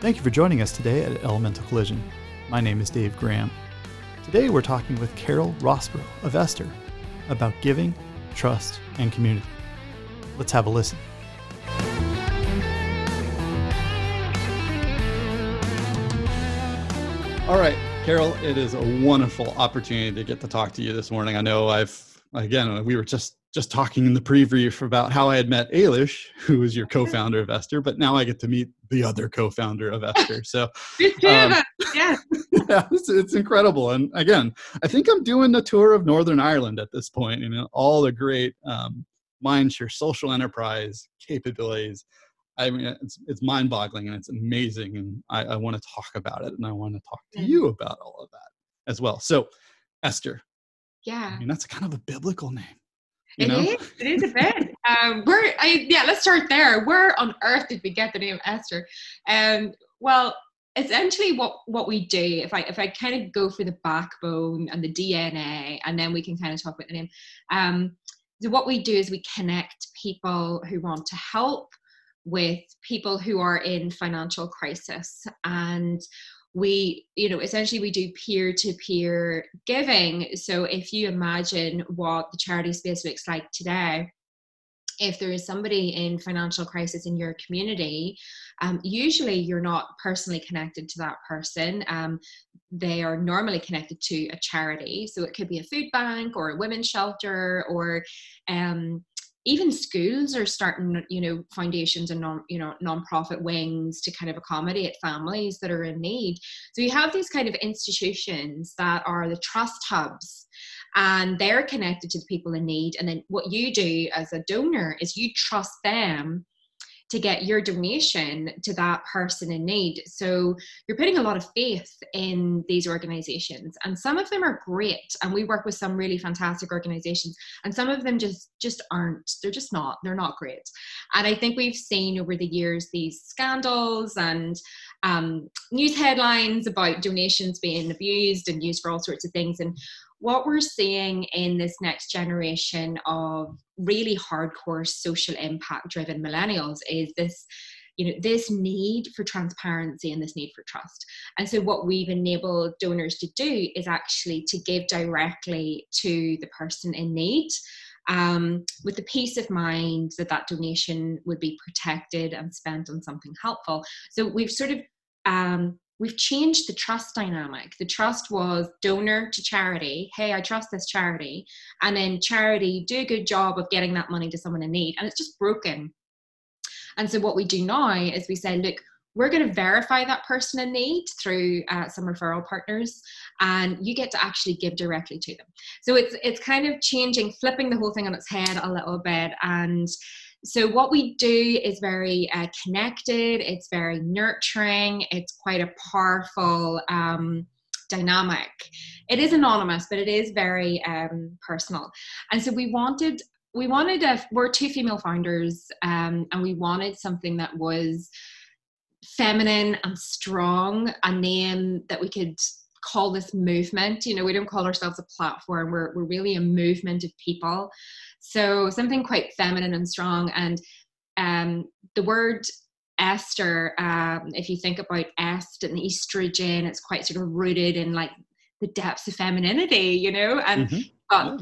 Thank you for joining us today at Elemental Collision. My name is Dave Graham. Today we're talking with Carol Rossborough of Esther about giving, trust, and community. Let's have a listen. All right, Carol, it is a wonderful opportunity to get to talk to you this morning. I know I've, again, we were just just talking in the pre-brief about how I had met Ailish, who was your co-founder of Esther, but now I get to meet the other co-founder of Esther. So, um, yeah, yeah, it's, it's, incredible. And again, I think I'm doing the tour of Northern Ireland at this point. You know, all the great um, mindshare social enterprise capabilities. I mean, it's, it's mind-boggling and it's amazing, and I, I want to talk about it, and I want to talk to you about all of that as well. So, Esther. Yeah. I mean, that's kind of a biblical name. It know? is. It is a bit. um, where? I, yeah. Let's start there. Where on earth did we get the name Esther? Um. Well, essentially, what what we do, if I if I kind of go for the backbone and the DNA, and then we can kind of talk about the name. Um. So what we do is we connect people who want to help with people who are in financial crisis and we you know essentially we do peer-to-peer giving. So if you imagine what the charity space looks like today if there is somebody in financial crisis in your community um, usually you're not personally connected to that person. Um, they are normally connected to a charity. So it could be a food bank or a women's shelter or um, even schools are starting you know foundations and non you know non-profit wings to kind of accommodate families that are in need. So you have these kind of institutions that are the trust hubs and they're connected to the people in need. And then what you do as a donor is you trust them to get your donation to that person in need. So you're putting a lot of faith in these organizations and some of them are great and we work with some really fantastic organizations and some of them just just aren't they're just not they're not great. And I think we've seen over the years these scandals and um, news headlines about donations being abused and used for all sorts of things and what we're seeing in this next generation of really hardcore social impact driven millennials is this you know this need for transparency and this need for trust. And so what we've enabled donors to do is actually to give directly to the person in need um, with the peace of mind that that donation would be protected and spent on something helpful. So we've sort of um, we've changed the trust dynamic. The trust was donor to charity. Hey, I trust this charity. And then charity do a good job of getting that money to someone in need. And it's just broken. And so what we do now is we say, look, we're going to verify that person in need through uh, some referral partners and you get to actually give directly to them so it's it's kind of changing flipping the whole thing on its head a little bit and so, what we do is very uh, connected, it's very nurturing, it's quite a powerful um, dynamic. It is anonymous, but it is very um, personal. And so, we wanted we wanted a we're two female founders um, and we wanted something that was feminine and strong a name that we could call this movement you know we don't call ourselves a platform we're, we're really a movement of people so something quite feminine and strong. And um, the word Esther, um, if you think about est and estrogen, it's quite sort of rooted in like the depths of femininity, you know, and mm-hmm. yeah.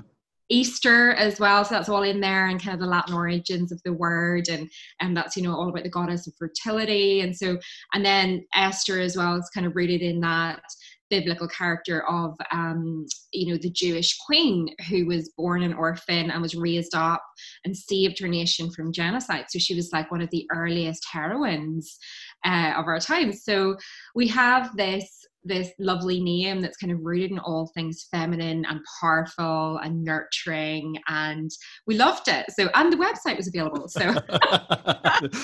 Easter as well, so that's all in there, and kind of the Latin origins of the word, and and that's you know all about the goddess of fertility, and so and then Esther as well is kind of rooted in that biblical character of um, you know the Jewish queen who was born an orphan and was raised up and saved her nation from genocide. So she was like one of the earliest heroines uh, of our time. So we have this this lovely name that's kind of rooted in all things feminine and powerful and nurturing and we loved it so and the website was available so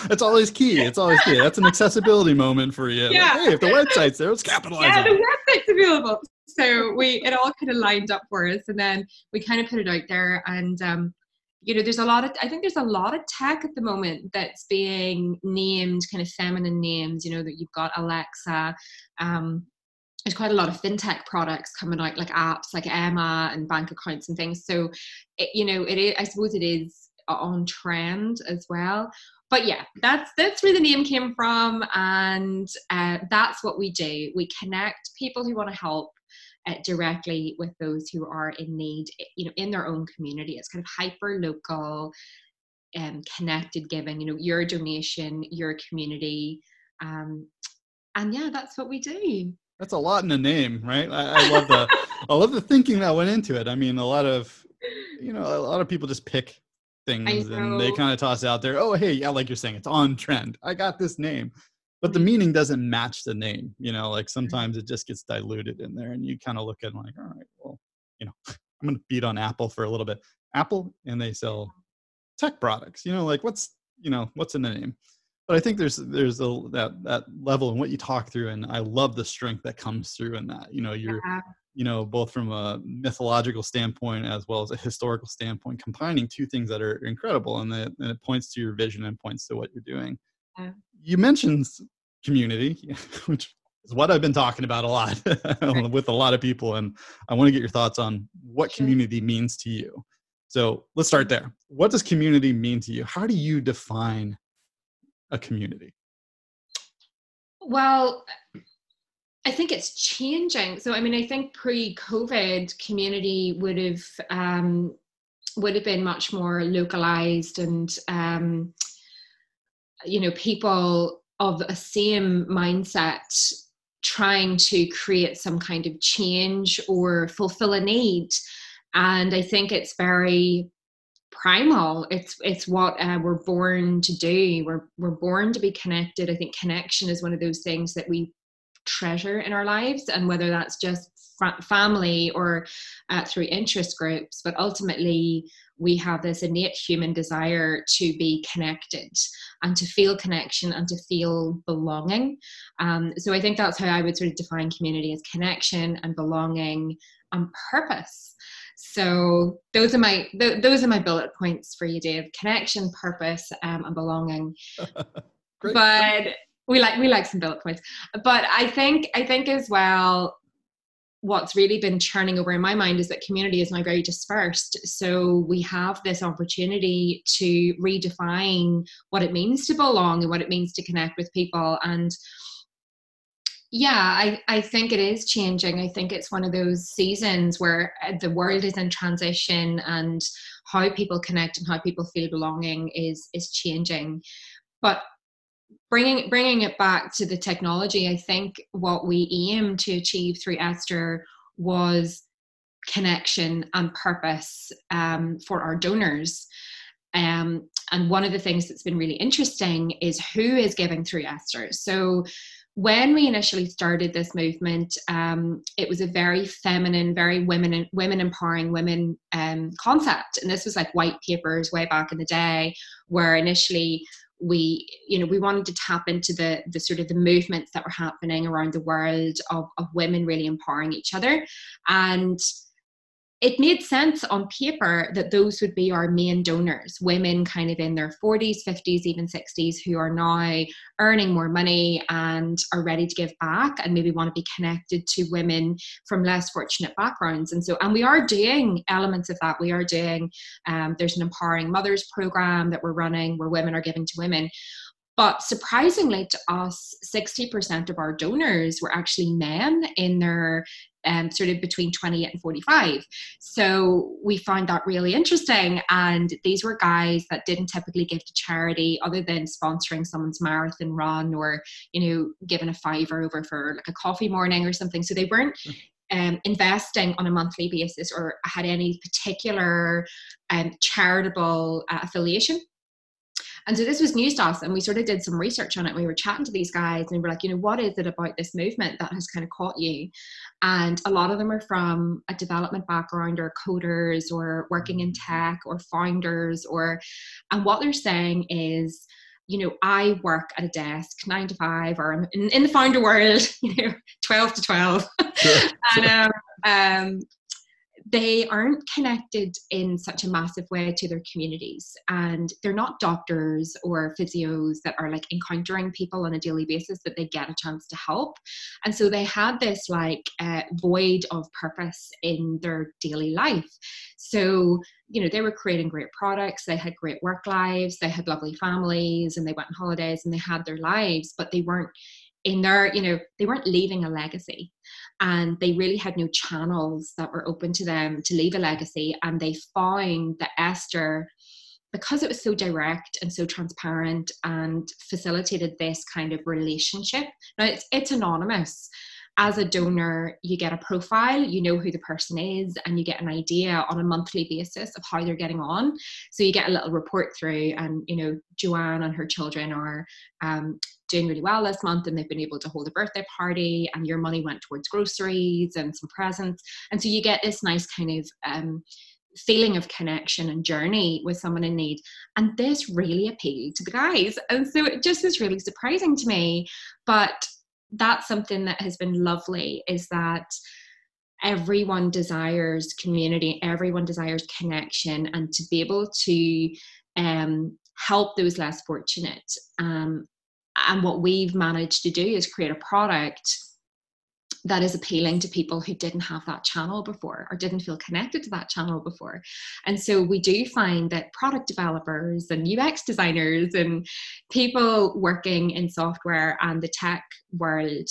it's always key it's always key that's an accessibility moment for you yeah. Like, hey if the website's there let's capitalize yeah the website's available so we it all kind of lined up for us and then we kind of put it out there and um you know there's a lot of i think there's a lot of tech at the moment that's being named kind of feminine names you know that you've got alexa um, there's quite a lot of fintech products coming out like apps like emma and bank accounts and things. So it, you know it is, i suppose it is on trend as well but yeah, that's that's where the name came from, and uh, that's what we do. We connect people who want to help uh, directly with those who are in need, you know, in their own community. It's kind of hyper local, um, connected giving. You know, your donation, your community, um, and yeah, that's what we do. That's a lot in a name, right? I, I love the I love the thinking that went into it. I mean, a lot of you know, a lot of people just pick things and they kind of toss out there, oh hey, yeah, like you're saying, it's on trend. I got this name. But the mm-hmm. meaning doesn't match the name, you know, like sometimes it just gets diluted in there and you kind of look at it like, all right, well, you know, I'm gonna beat on Apple for a little bit. Apple and they sell tech products, you know, like what's you know, what's in the name? but I think there's there's a, that that level and what you talk through, and I love the strength that comes through in that. You know, you're yeah. You know both from a mythological standpoint as well as a historical standpoint, combining two things that are incredible, and, that, and it points to your vision and points to what you're doing. Yeah. You mentioned community, which is what I've been talking about a lot with a lot of people, and I want to get your thoughts on what sure. community means to you. So let's start there. What does community mean to you? How do you define a community? Well, I think it's changing. So, I mean, I think pre-COVID, community would have um, would have been much more localized, and um, you know, people of a same mindset trying to create some kind of change or fulfill a need. And I think it's very primal it's it's what uh, we're born to do we're we're born to be connected i think connection is one of those things that we treasure in our lives and whether that's just family or uh, through interest groups but ultimately we have this innate human desire to be connected and to feel connection and to feel belonging um, so i think that's how i would sort of define community as connection and belonging and purpose so those are my th- those are my bullet points for you, Dave. Connection, purpose, um, and belonging. but we like we like some bullet points. But I think I think as well what's really been churning over in my mind is that community is now very dispersed. So we have this opportunity to redefine what it means to belong and what it means to connect with people. And yeah, I, I think it is changing. I think it's one of those seasons where uh, the world is in transition and how people connect and how people feel belonging is is changing. But bringing bringing it back to the technology, I think what we aim to achieve through Esther was connection and purpose um, for our donors. Um, and one of the things that's been really interesting is who is giving through Esther. So when we initially started this movement, um, it was a very feminine, very women women empowering women um, concept, and this was like white papers way back in the day, where initially we you know we wanted to tap into the the sort of the movements that were happening around the world of, of women really empowering each other. And it made sense on paper that those would be our main donors women kind of in their 40s 50s even 60s who are now earning more money and are ready to give back and maybe want to be connected to women from less fortunate backgrounds. And so and we are doing elements of that. We are doing um, there's an empowering mothers program that we're running where women are giving to women. But surprisingly to us, 60% of our donors were actually men in their um, sort of between 28 and 45. So we found that really interesting. And these were guys that didn't typically give to charity other than sponsoring someone's marathon run or, you know, giving a fiver over for like a coffee morning or something. So they weren't um, investing on a monthly basis or had any particular um, charitable uh, affiliation. And so this was news to us, and we sort of did some research on it. We were chatting to these guys, and we were like, you know, what is it about this movement that has kind of caught you? And a lot of them are from a development background, or coders, or working in mm. tech, or founders, or, and what they're saying is, you know, I work at a desk nine to five, or in, in the founder world, you know, twelve to twelve, sure, and um, um, they aren't connected in such a massive way to their communities. And they're not doctors or physios that are like encountering people on a daily basis that they get a chance to help. And so they had this like uh, void of purpose in their daily life. So you know they were creating great products they had great work lives they had lovely families and they went on holidays and they had their lives but they weren't in their you know they weren't leaving a legacy and they really had no channels that were open to them to leave a legacy and they found that esther because it was so direct and so transparent and facilitated this kind of relationship now it's, it's anonymous as a donor, you get a profile, you know who the person is, and you get an idea on a monthly basis of how they're getting on. So you get a little report through, and you know, Joanne and her children are um, doing really well this month, and they've been able to hold a birthday party, and your money went towards groceries and some presents. And so you get this nice kind of um, feeling of connection and journey with someone in need. And this really appealed to the guys. And so it just was really surprising to me. But that's something that has been lovely is that everyone desires community, everyone desires connection, and to be able to um, help those less fortunate. Um, and what we've managed to do is create a product that is appealing to people who didn't have that channel before or didn't feel connected to that channel before. And so we do find that product developers and UX designers and people working in software and the tech world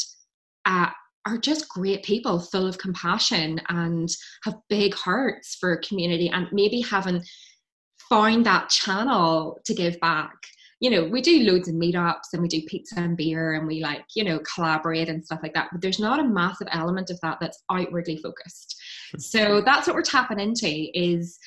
uh, are just great people full of compassion and have big hearts for community and maybe haven't found that channel to give back you know, we do loads of meetups and we do pizza and beer and we like, you know, collaborate and stuff like that. But there's not a massive element of that that's outwardly focused. So that's what we're tapping into is,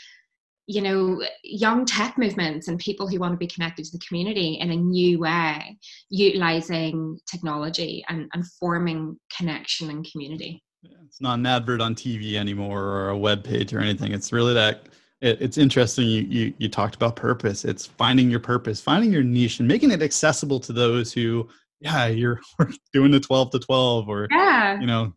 you know, young tech movements and people who want to be connected to the community in a new way, utilizing technology and, and forming connection and community. It's not an advert on TV anymore or a web page or anything. It's really that it, it's interesting you, you you talked about purpose it's finding your purpose finding your niche and making it accessible to those who yeah you're doing the 12 to 12 or yeah. you know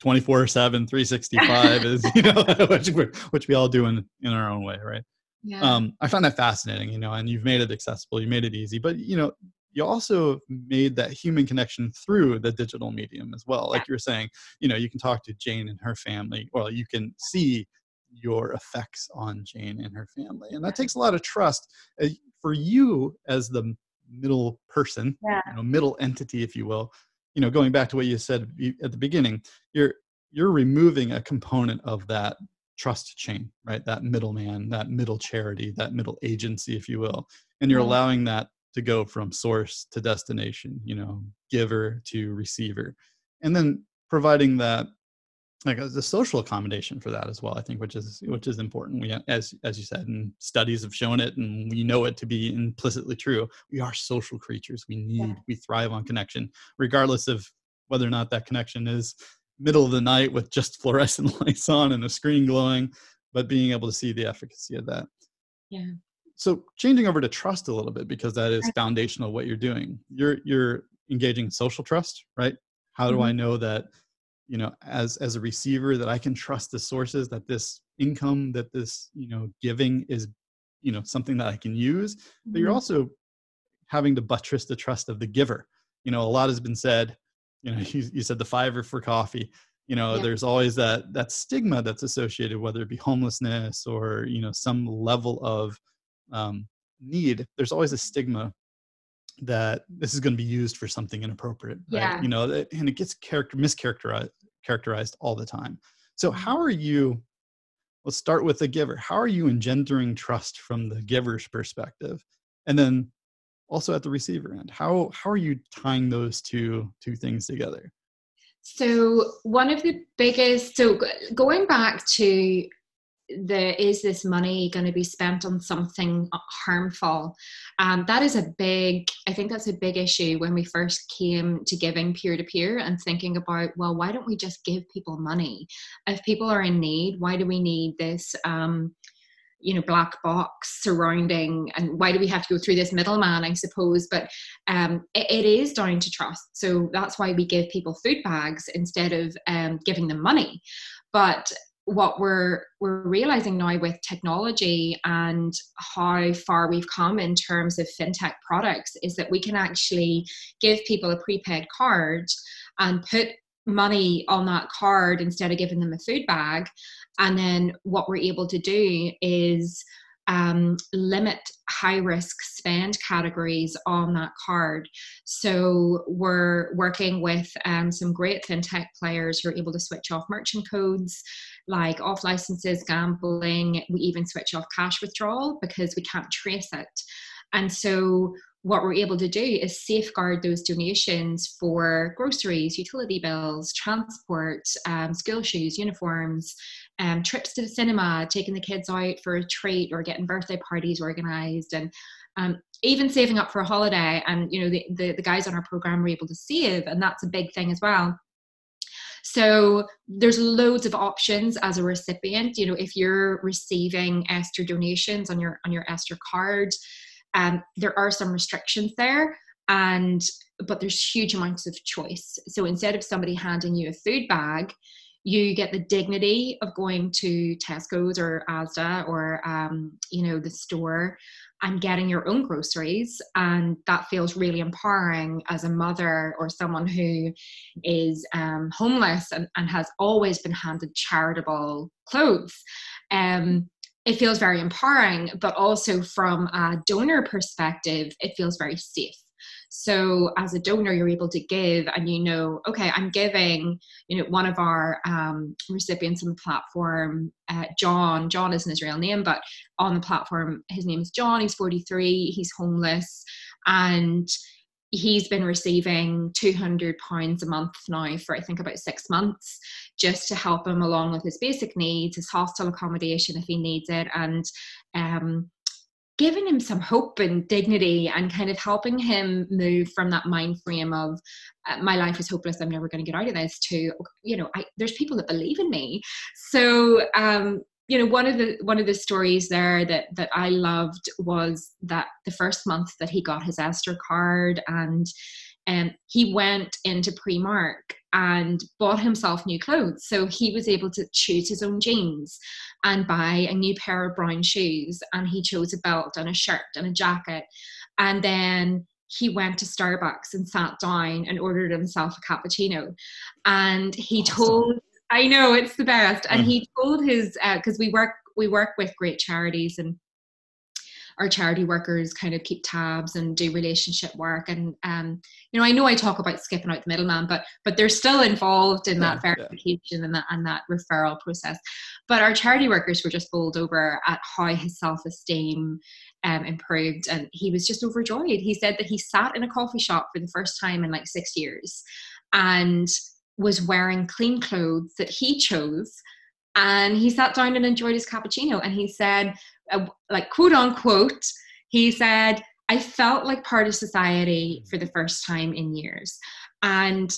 24 7 365 is you know which, which we all do in, in our own way right yeah. um i find that fascinating you know and you've made it accessible you made it easy but you know you also made that human connection through the digital medium as well like yeah. you were saying you know you can talk to jane and her family or you can see your effects on Jane and her family. And that takes a lot of trust uh, for you as the middle person, yeah. you know, middle entity, if you will. You know, going back to what you said at the beginning, you're you're removing a component of that trust chain, right? That middleman, that middle charity, that middle agency, if you will, and you're yeah. allowing that to go from source to destination. You know, giver to receiver, and then providing that like as a social accommodation for that as well i think which is which is important. We as as you said and studies have shown it and we know it to be implicitly true. We are social creatures. We need yeah. we thrive on connection regardless of whether or not that connection is middle of the night with just fluorescent lights on and a screen glowing but being able to see the efficacy of that. Yeah. So changing over to trust a little bit because that is foundational what you're doing. You're you're engaging social trust right? How do mm-hmm. i know that you know as as a receiver that i can trust the sources that this income that this you know giving is you know something that i can use but you're mm-hmm. also having to buttress the trust of the giver you know a lot has been said you know you, you said the fiver for coffee you know yeah. there's always that that stigma that's associated whether it be homelessness or you know some level of um, need there's always a stigma that this is going to be used for something inappropriate right? yeah. you know and it gets character mischaracterized characterized all the time. So, mm-hmm. how are you? Let's start with the giver. How are you engendering trust from the giver's perspective, and then also at the receiver end? How how are you tying those two two things together? So one of the biggest so going back to the is this money going to be spent on something harmful? Um, that is a big i think that's a big issue when we first came to giving peer to peer and thinking about well why don't we just give people money? If people are in need why do we need this um, you know black box surrounding and why do we have to go through this middleman i suppose? But um, it, it is down to trust. So that's why we give people food bags instead of um, giving them money. But what we're we're realizing now with technology and how far we've come in terms of fintech products is that we can actually give people a prepaid card and put money on that card instead of giving them a food bag. And then what we're able to do is um, limit high risk spend categories on that card. So we're working with um, some great fintech players who are able to switch off merchant codes like off licenses, gambling. We even switch off cash withdrawal because we can't trace it. And so what we're able to do is safeguard those donations for groceries, utility bills, transport, um, school shoes, uniforms, um, trips to the cinema, taking the kids out for a treat, or getting birthday parties organized, and um, even saving up for a holiday. And you know, the, the, the guys on our program were able to save, and that's a big thing as well. So there's loads of options as a recipient. You know, if you're receiving Esther donations on your on your Esther card, um, there are some restrictions there, and but there's huge amounts of choice. So instead of somebody handing you a food bag, you get the dignity of going to Tesco's or Asda or um, you know the store and getting your own groceries and that feels really empowering as a mother or someone who is um, homeless and, and, has always been handed charitable clothes um, it feels very empowering but also from a donor perspective it feels very safe so as a donor, you're able to give, and you know, okay, I'm giving. You know, one of our um, recipients on the platform, uh, John. John isn't his real name, but on the platform, his name is John. He's 43. He's homeless, and he's been receiving 200 pounds a month now for i think about six months just to help him along with his basic needs his hostel accommodation if he needs it and um, giving him some hope and dignity and kind of helping him move from that mind frame of uh, my life is hopeless i'm never going to get out of this to you know I, there's people that believe in me. So um, you know one of the one of the stories there that that i loved was that the first month that he got his esther card and um, he went into Primark and bought himself new clothes. So he was able to choose his own jeans and buy a new pair of brown shoes. And he chose a belt and a shirt and a jacket. And then he went to Starbucks and sat down and ordered himself a cappuccino. And he awesome. told, I know it's the best. And mm. he told his, because uh, we work we work with great charities and our charity workers kind of keep tabs and do relationship work. And um, you know i know i talk about skipping out the middleman but but they're still involved in that verification yeah. and that and that referral process. But our charity workers were just bowled over at how his self-esteem um, improved and he was just overjoyed. He said that he sat in a coffee shop for the first time in like six years and was wearing clean clothes that he chose and he sat down and enjoyed his cappuccino. And he said like quote unquote, he said, I felt like part of society for the first time in years. And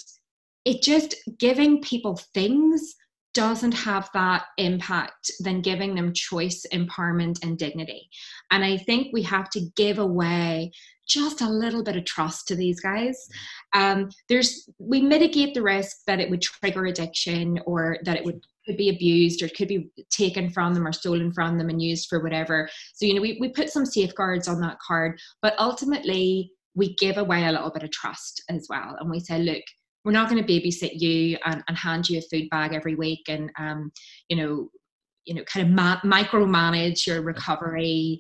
it just giving people things doesn't have that impact than giving them choice, empowerment, and dignity. And I think we have to give away just a little bit of trust to these guys. Um, there's we mitigate the risk that it would trigger addiction or that it would could be abused or could be taken from them or stolen from them and used for whatever. So, you know, we, we put some safeguards on that card, but ultimately we give away a little bit of trust as well. And we say, look, we're not going to babysit you and, and hand you a food bag every week and, um, you know, you know, kind of ma- micromanage your recovery.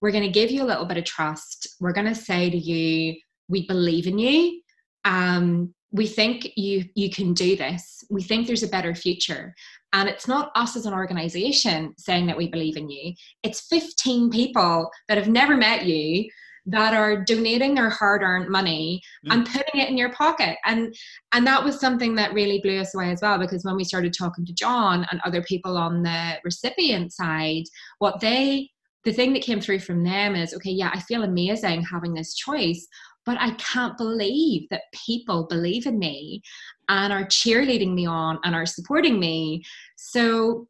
We're going to give you a little bit of trust. We're going to say to you, we believe in you. Um, we think you you can do this we think there's a better future and it's not us as an organization saying that we believe in you it's 15 people that have never met you that are donating their hard-earned money mm. and putting it in your pocket and and that was something that really blew us away as well because when we started talking to john and other people on the recipient side what they the thing that came through from them is okay yeah i feel amazing having this choice but I can't believe that people believe in me and are cheerleading me on and are supporting me. So,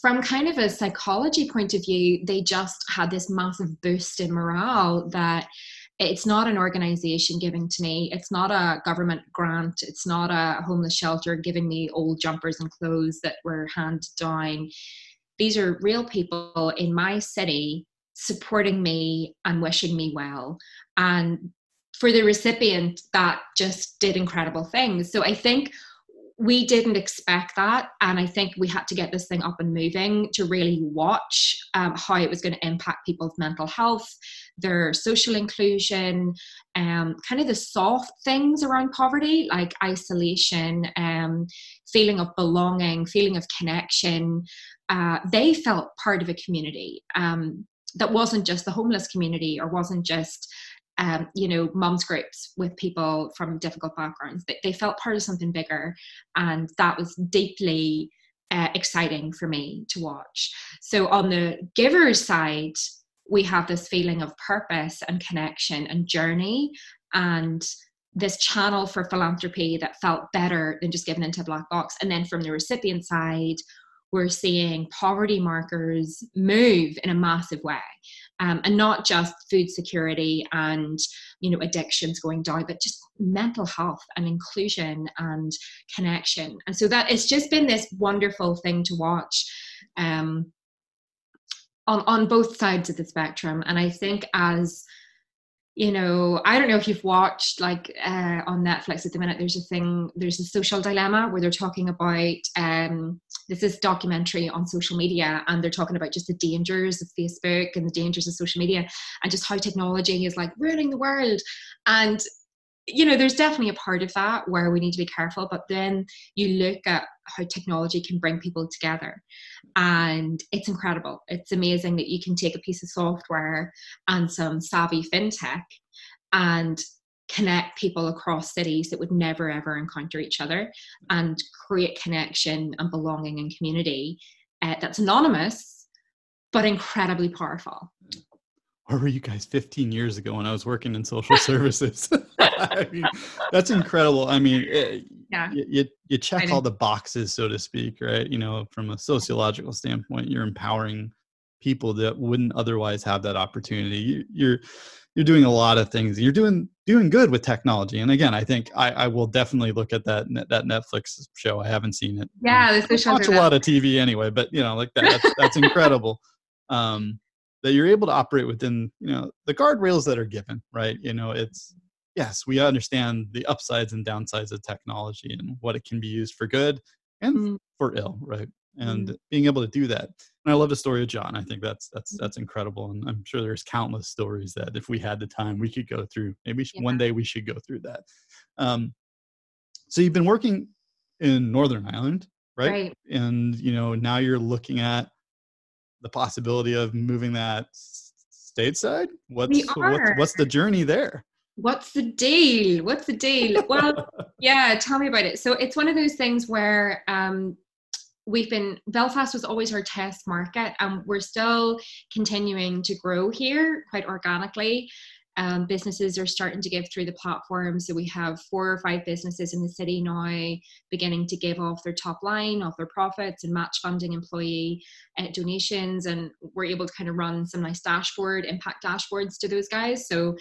from kind of a psychology point of view, they just had this massive boost in morale that it's not an organization giving to me. It's not a government grant. It's not a homeless shelter giving me old jumpers and clothes that were handed down these are real people in my city supporting me and wishing me well. And for the recipient that just did incredible things. So i think we didn't expect that. And i think we had to get this thing up and moving to really watch um, how it was going to impact people's mental health their social inclusion um, kind of the soft things around poverty like isolation um, feeling of belonging feeling of connection. Uh, they felt part of a community. Um, that wasn't just the homeless community or wasn't just um, you know, mums groups with people from difficult backgrounds. They, they felt part of something bigger, and that was deeply uh, exciting for me to watch. So on the giver's side, we have this feeling of purpose and connection and journey, and this channel for philanthropy that felt better than just giving into a black box. And then from the recipient side, we're seeing poverty markers move in a massive way. Um, and not just food security and you know addictions going down but just mental health and inclusion and connection. And so that it's just been this wonderful thing to watch um, on on both sides of the spectrum. And i think as you know i don't know if you've watched like uh, on netflix at the minute there's a thing there's a social dilemma where they're talking about um this is documentary on social media and they're talking about just the dangers of facebook and the dangers of social media and just how technology is like ruining the world. And you know there's definitely a part of that where we need to be careful but then you look at how technology can bring people together. And it's incredible. It's amazing that you can take a piece of software and some savvy fintech and connect people across cities that would never ever encounter each other and create connection and belonging and community uh, that's anonymous but incredibly powerful where were you guys 15 years ago when I was working in social services? I mean, that's incredible. I mean, it, eh, yeah. you, you check all the boxes, so to speak, right? You know, from a sociological standpoint, you're empowering people that wouldn't otherwise have that opportunity. You, you're you're doing a lot of things. You're doing doing good with technology. And again, I think I, I will definitely look at that that Netflix show. I haven't seen it. Yeah, this I watch a lot of TV anyway, but you know, like that, that's, that's incredible. Um, that you're able to operate within you know the guardrails that are given right you know it's yes we understand the upsides and downsides of technology and what it can be used for good and mm. for ill right and mm. being able to do that and i love the story of john i think that's that's mm. that's incredible and i'm sure there's countless stories that if we had the time we could go through maybe yeah. one day we should go through that um, so you've been working in northern ireland right? right and you know now you're looking at the possibility of moving that stateside? What's what's, what's the journey there? What's the deal? What's the deal? Well, yeah, tell me about it. So it's one of those things where um, we've been Belfast was always our test market, and we're still continuing to grow here quite organically um, businesses are starting to give through the platform. So we have four or five businesses in the city now beginning to give off their top line, off their profits, and match funding employee uh, donations. And we're able to kind of run some nice dashboard, impact dashboards to those guys. So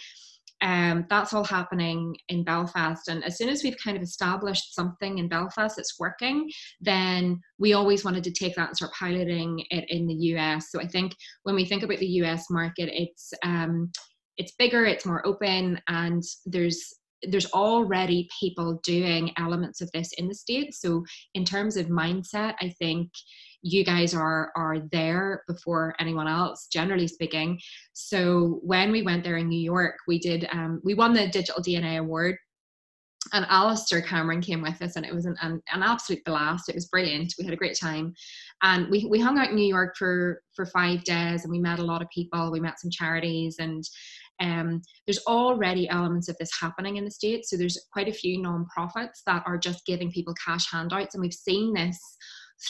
um, that's all happening in Belfast. And as soon as we've kind of established something in Belfast that's working, then we always wanted to take that and start piloting it in the US. So I think when we think about the US market, it's um, it's bigger it's more open and there's there's already people doing elements of this in the states so in terms of mindset i think you guys are are there before anyone else generally speaking so when we went there in new york we did um, we won the digital dna award and Alistair Cameron came with us, and it was an, an, an, absolute blast. It was brilliant. We had a great time, and we we hung out in New York for for five days, and we met a lot of people. We met some charities, and um, there's already elements of this happening in the States. So there's quite a few nonprofits that are just giving people cash handouts. And we've seen this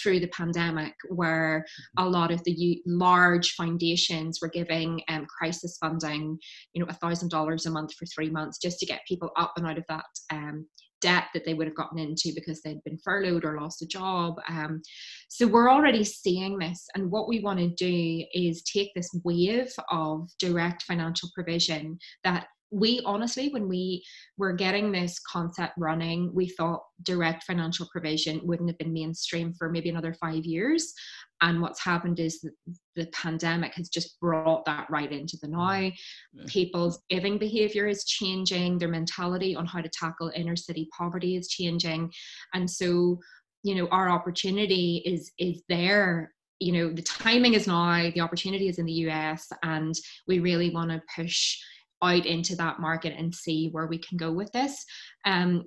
through the pandemic where a lot of the large foundations were giving um, crisis funding you know a thousand dollars a month for three months just to get people up and out of that um, debt that they would have gotten into because they'd been furloughed or lost a job. Um, so we're already seeing this. And what we want to do is take this wave of direct financial provision that we honestly, when we were getting this concept running, we thought direct financial provision wouldn't have been mainstream for maybe another five years. And what's happened is that the pandemic has just brought that right into the mm-hmm. now. Yeah. People's giving behavior is changing, their mentality on how to tackle inner city poverty is changing. And so, you know, our opportunity is is there you know the timing is now the opportunity is in the us and we really want to push out into that market and see where we can go with this. Um,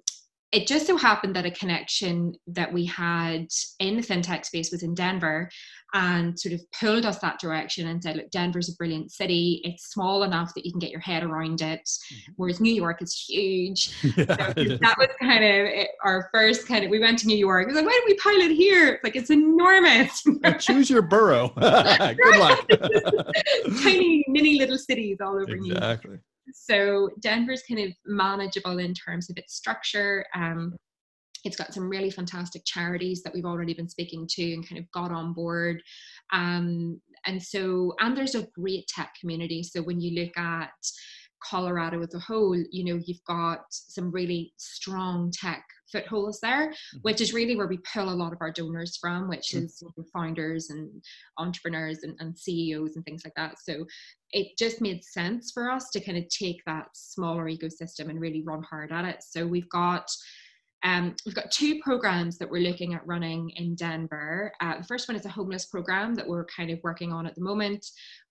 it just so happened that a connection that we had in the fintech space was in Denver and sort of pulled us that direction and said, look, Denver's a brilliant city. It's small enough that you can get your head around it, mm-hmm. whereas New York is huge. Yeah, so that was kind of our first kind of, we went to New York. It was like, why don't we pilot here? It's like, it's enormous. choose your borough. Good luck. Tiny, mini little cities all over exactly. New York. So Denver's kind of manageable in terms of its structure. Um, it's got some really fantastic charities that we've already been speaking to and kind of got on board. Um, and so, and there's a great tech community. So when you look at Colorado as a whole, you know, you've got some really strong tech footholds there, mm-hmm. which is really where we pull a lot of our donors from, which mm-hmm. is founders and entrepreneurs and, and CEOs and things like that. So it just made sense for us to kind of take that smaller ecosystem and really run hard at it. So we've got um, we've got two programs that we're looking at running in Denver. Uh, the first one is a homeless program that we're kind of working on at the moment.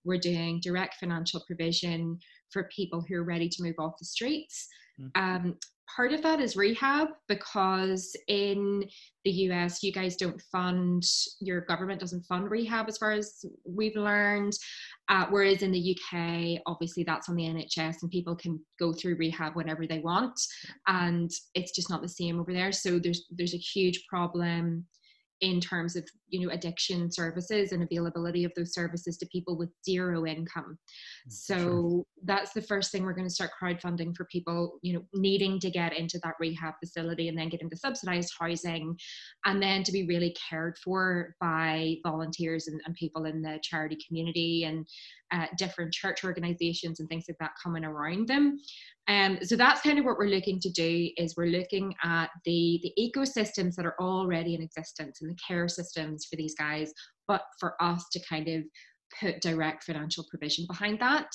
We're doing direct financial provision for people who are ready to move off the streets. Mm-hmm. Um, part of that is rehab because in the US, you guys don't fund, your government doesn't fund rehab as far as we've learned. Uh, whereas in the UK, obviously that's on the NHS and people can go through rehab whenever they want. And it's just not the same over there. So there's there's a huge problem in terms of you know addiction services and availability of those services to people with zero income mm, so sure. that's the first thing we're going to start crowdfunding for people you know needing to get into that rehab facility and then get into subsidized housing and then to be really cared for by volunteers and, and people in the charity community and different church organizations and things like that coming around them. Um, so that's kind of what we're looking to do is we're looking at the the ecosystems that are already in existence and the care systems for these guys, but for us to kind of put direct financial provision behind that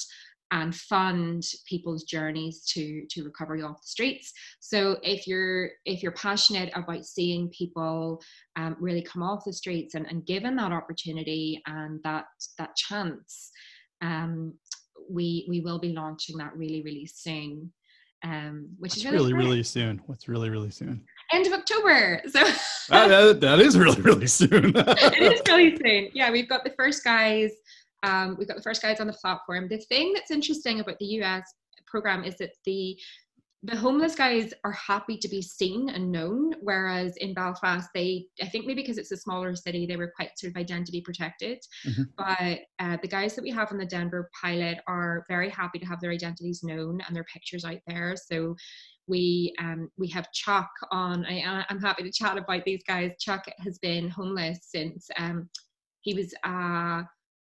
and fund people's journeys to to recovery off the streets. So if you're if you're passionate about seeing people um, really come off the streets and, and given that opportunity and that that chance um, we we will be launching that really really soon um, which That's is really really, really soon. What's really really soon. End of october so ah, that, that is really really soon. It is really soon. Yeah we've got the first guys um, we've got the first guys on the platform. The thing that's interesting about the us program is that the the homeless guys are happy to be seen and known whereas in belfast they i think maybe because it's a smaller city they were quite sort of identity protected mm-hmm. but uh, the guys that we have on the denver pilot are very happy to have their identities known and their pictures out there so we um, we have Chuck on. I, am happy to chat about these guys. Chuck has been homeless since um, he was uh,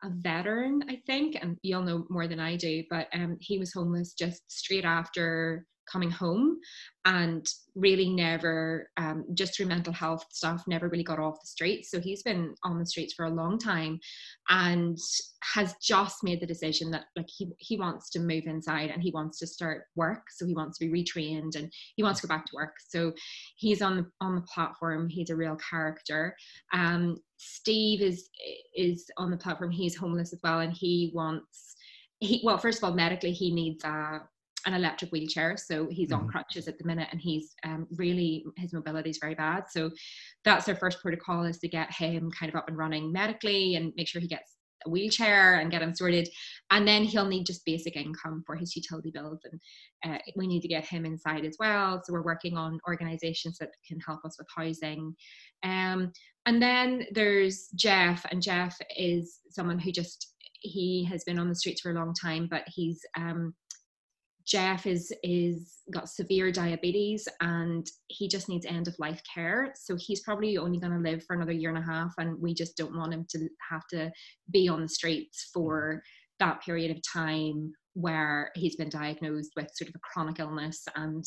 a veteran, I think, and you'll know more than I do. But um, he was homeless just straight after coming home and really never um, just through mental health stuff never really got off the streets. So he's been on the streets for a long time and has just made the decision that like he, he wants to move inside and he wants to start work. So he wants to be retrained and he wants to go back to work. So he's on the on the platform. He's a real character. Um steve is is on the platform. He's homeless as well and he wants he well first of all medically he needs a an electric wheelchair so he's mm-hmm. on crutches at the minute and he's um, really his mobility is very bad. So that's our first protocol is to get him kind of up and running medically and make sure he gets a wheelchair and get him sorted. And then he'll need just basic income for his utility bills and uh, we need to get him inside as well. So we're working on organizations that can help us with housing. Um, and then there's jeff and jeff is someone who just he has been on the streets for a long time but he's um, Jeff is is got severe diabetes and he just needs end of life care. So he's probably only going to live for another year and a half, and we just don't want him to have to be on the streets for that period of time where he's been diagnosed with sort of a chronic illness and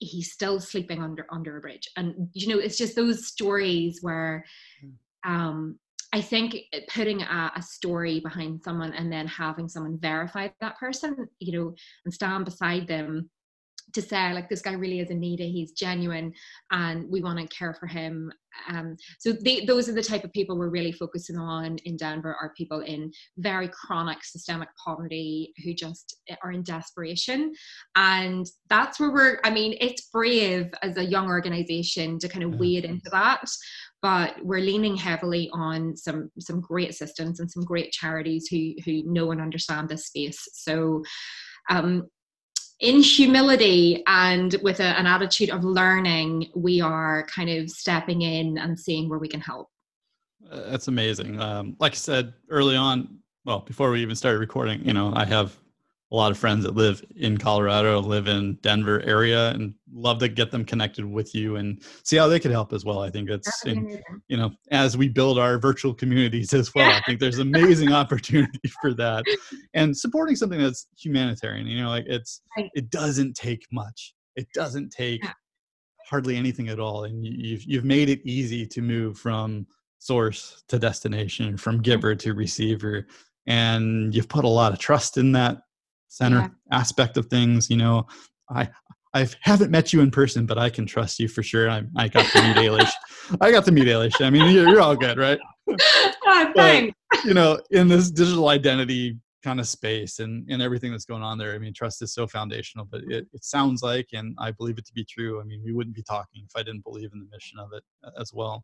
he's still sleeping under under a bridge and you know it's just those stories where hmm. um I think putting a, a, story behind someone and then having someone verify that person, you know, and stand beside them to say like this guy really is a needy he's genuine and we want to care for him um, so they, those are the type of people we're really focusing on in denver are people in very chronic systemic poverty who just are in desperation and that's where we're i mean it's brave as a young organization to kind of wade into that but we're leaning heavily on some some great systems and some great charities who who know and understand this space so um, in humility and with a, an attitude of learning, we are kind of stepping in and seeing where we can help. Uh, that's amazing. Um, like I said early on, well, before we even started recording, you know, I have a lot of friends that live in Colorado, live in Denver area, and love to get them connected with you and see how they could help as well. I think it's, in, you know, as we build our virtual communities as well, I think there's amazing opportunity for that, and supporting something that's humanitarian. You know, like it's it doesn't take much. It doesn't take hardly anything at all, and you've you've made it easy to move from source to destination, from giver to receiver, and you've put a lot of trust in that center yeah. aspect of things. You know, I I haven't met you in person, but I can trust you for sure. I, I got to meet Ailish. I got to meet Ailish. I mean, you're, you're all good, right? Oh, thanks. But, you know, in this digital identity kind of space and, and everything that's going on there, I mean, trust is so foundational, but it, it sounds like, and I believe it to be true. I mean, we wouldn't be talking if I didn't believe in the mission of it uh, as well.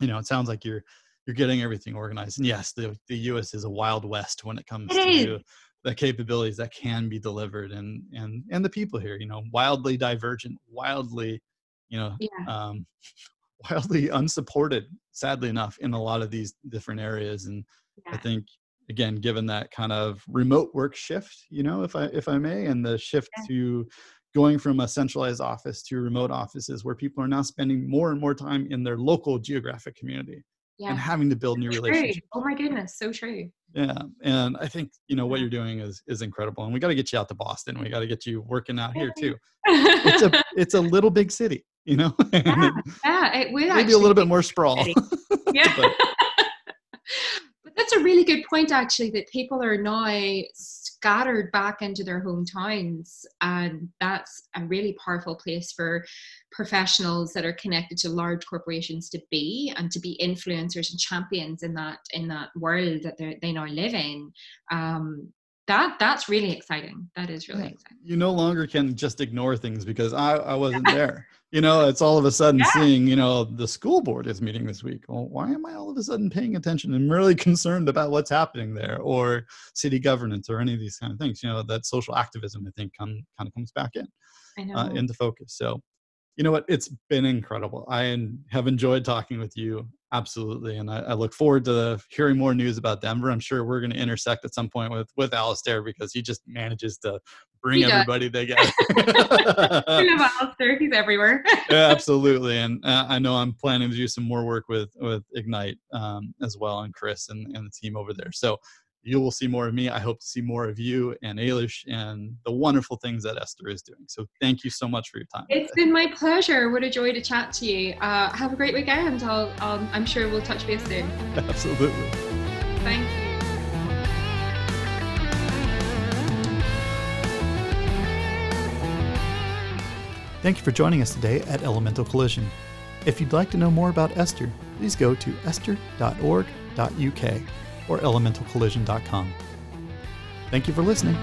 You know, it sounds like you're you're getting everything organized. And yes, the the US is a wild west when it comes it to the capabilities that can be delivered and and and the people here you know wildly divergent wildly you know yeah. um, wildly unsupported sadly enough in a lot of these different areas and yeah. i think again given that kind of remote work shift you know if i if i may and the shift yeah. to going from a centralized office to remote offices where people are now spending more and more time in their local geographic community yeah. and having to build new relationships. Oh my goodness, so true. Yeah, and I think you know what you're doing is is incredible, and we got to get you out to Boston. We got to get you working out here too. it's a it's a little big city, you know. yeah, yeah, it would maybe a little bit more sprawl. yeah. but, but that's a really good point, actually, that people are now scattered back into their hometowns. And that's a really powerful place for professionals that are connected to large corporations to be and to be influencers and champions in that in that world that they now live in. Um, that that's really exciting. That is really yeah. exciting. You no longer can just ignore things because I, I wasn't there. You know, it's all of a sudden yeah. seeing, you know, the school board is meeting this week. Well, why am I all of a sudden paying attention? I'm really concerned about what's happening there, or city governance, or any of these kind of things. You know, that social activism, I think, come, kind of comes back in uh, into focus. So, you know what? It's been incredible. I have enjoyed talking with you absolutely, and I, I, look forward to hearing more news about Denver. I'm sure we're going to intersect at some point with with Alistair because he just manages to bring everybody together. we love Alistair. He's everywhere. yeah, absolutely, and uh, I know I'm planning to do some more work with with Ignite um, as well, and Chris and, and the team over there. So you will see more of me. I hope to see more of you and Ailish and the wonderful things that Esther is doing. So thank you so much for your time. It's today. been my pleasure. What a joy to chat to you. Uh, have a great weekend. I'll, I'll, I'm sure we'll touch base soon. Absolutely. Thank you. Thank you for joining us today at Elemental Collision. If you'd like to know more about Esther, please go to esther.org.uk or elementalcollision.com. Thank you for listening.